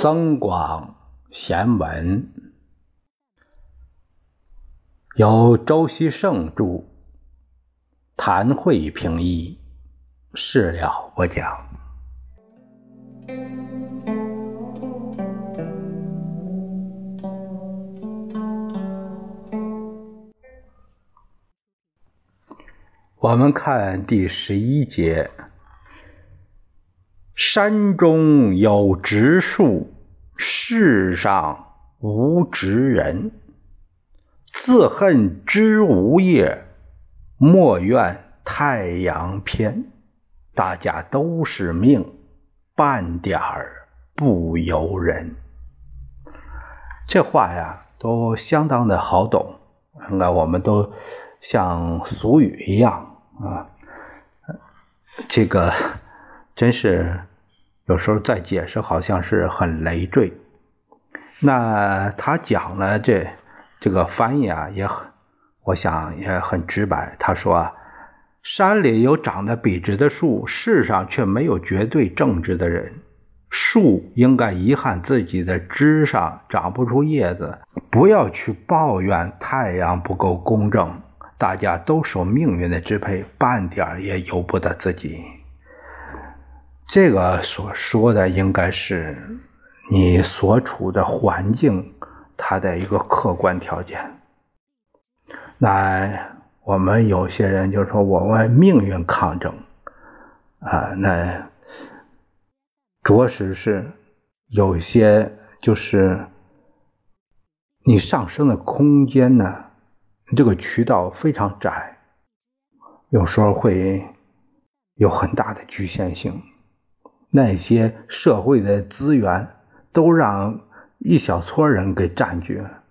增广贤文，由周希圣著，谭慧评译，事了不讲。我们看第十一节。山中有植树，世上无直人。自恨枝无叶，莫怨太阳偏。大家都是命，半点儿不由人。这话呀，都相当的好懂。那我们都像俗语一样啊，这个真是。有时候再解释，好像是很累赘。那他讲了这这个翻译啊，也很，我想也很直白。他说啊：“山里有长得笔直的树，世上却没有绝对正直的人。树应该遗憾自己的枝上长不出叶子，不要去抱怨太阳不够公正。大家都受命运的支配，半点也由不得自己。”这个所说的应该是你所处的环境，它的一个客观条件。那我们有些人就说我为命运抗争啊，那着实是有些就是你上升的空间呢，这个渠道非常窄，有时候会有很大的局限性。那些社会的资源都让一小撮人给占据了，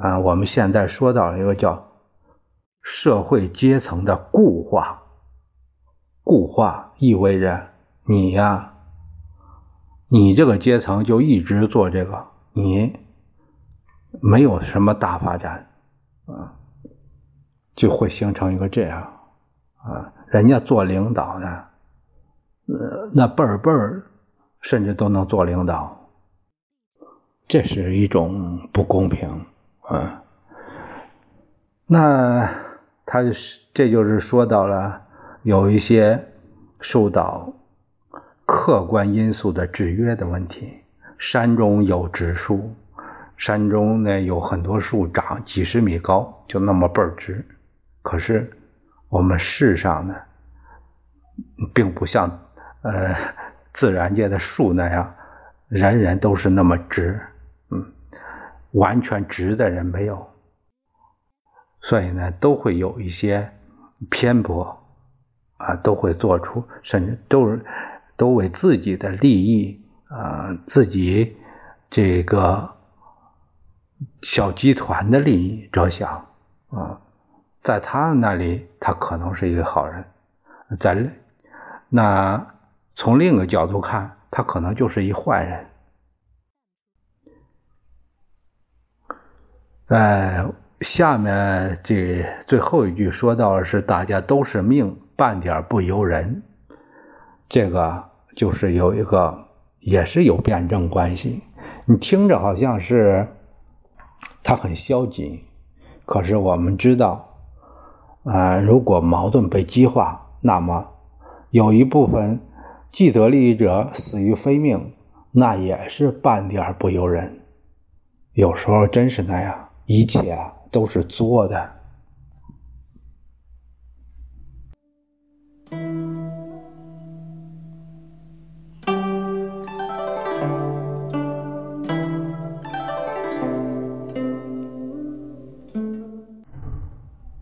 啊，我们现在说到了一个叫社会阶层的固化，固化意味着你呀，你这个阶层就一直做这个，你没有什么大发展，啊，就会形成一个这样，啊，人家做领导的。呃，那辈儿辈儿，甚至都能做领导，这是一种不公平啊。那他，这就是说到了有一些受到客观因素的制约的问题。山中有植树，山中呢有很多树长几十米高，就那么倍儿直。可是我们世上呢，并不像。呃，自然界的树那样，人人都是那么直，嗯，完全直的人没有，所以呢，都会有一些偏颇，啊，都会做出，甚至都是都为自己的利益啊，自己这个小集团的利益着想，啊，在他那里，他可能是一个好人，在那。从另一个角度看，他可能就是一坏人。在下面这最后一句说到的是：“大家都是命，半点不由人。”这个就是有一个，也是有辩证关系。你听着好像是他很消极，可是我们知道，啊，如果矛盾被激化，那么有一部分。既得利益者死于非命，那也是半点不由人。有时候真是那样，一切都是作的。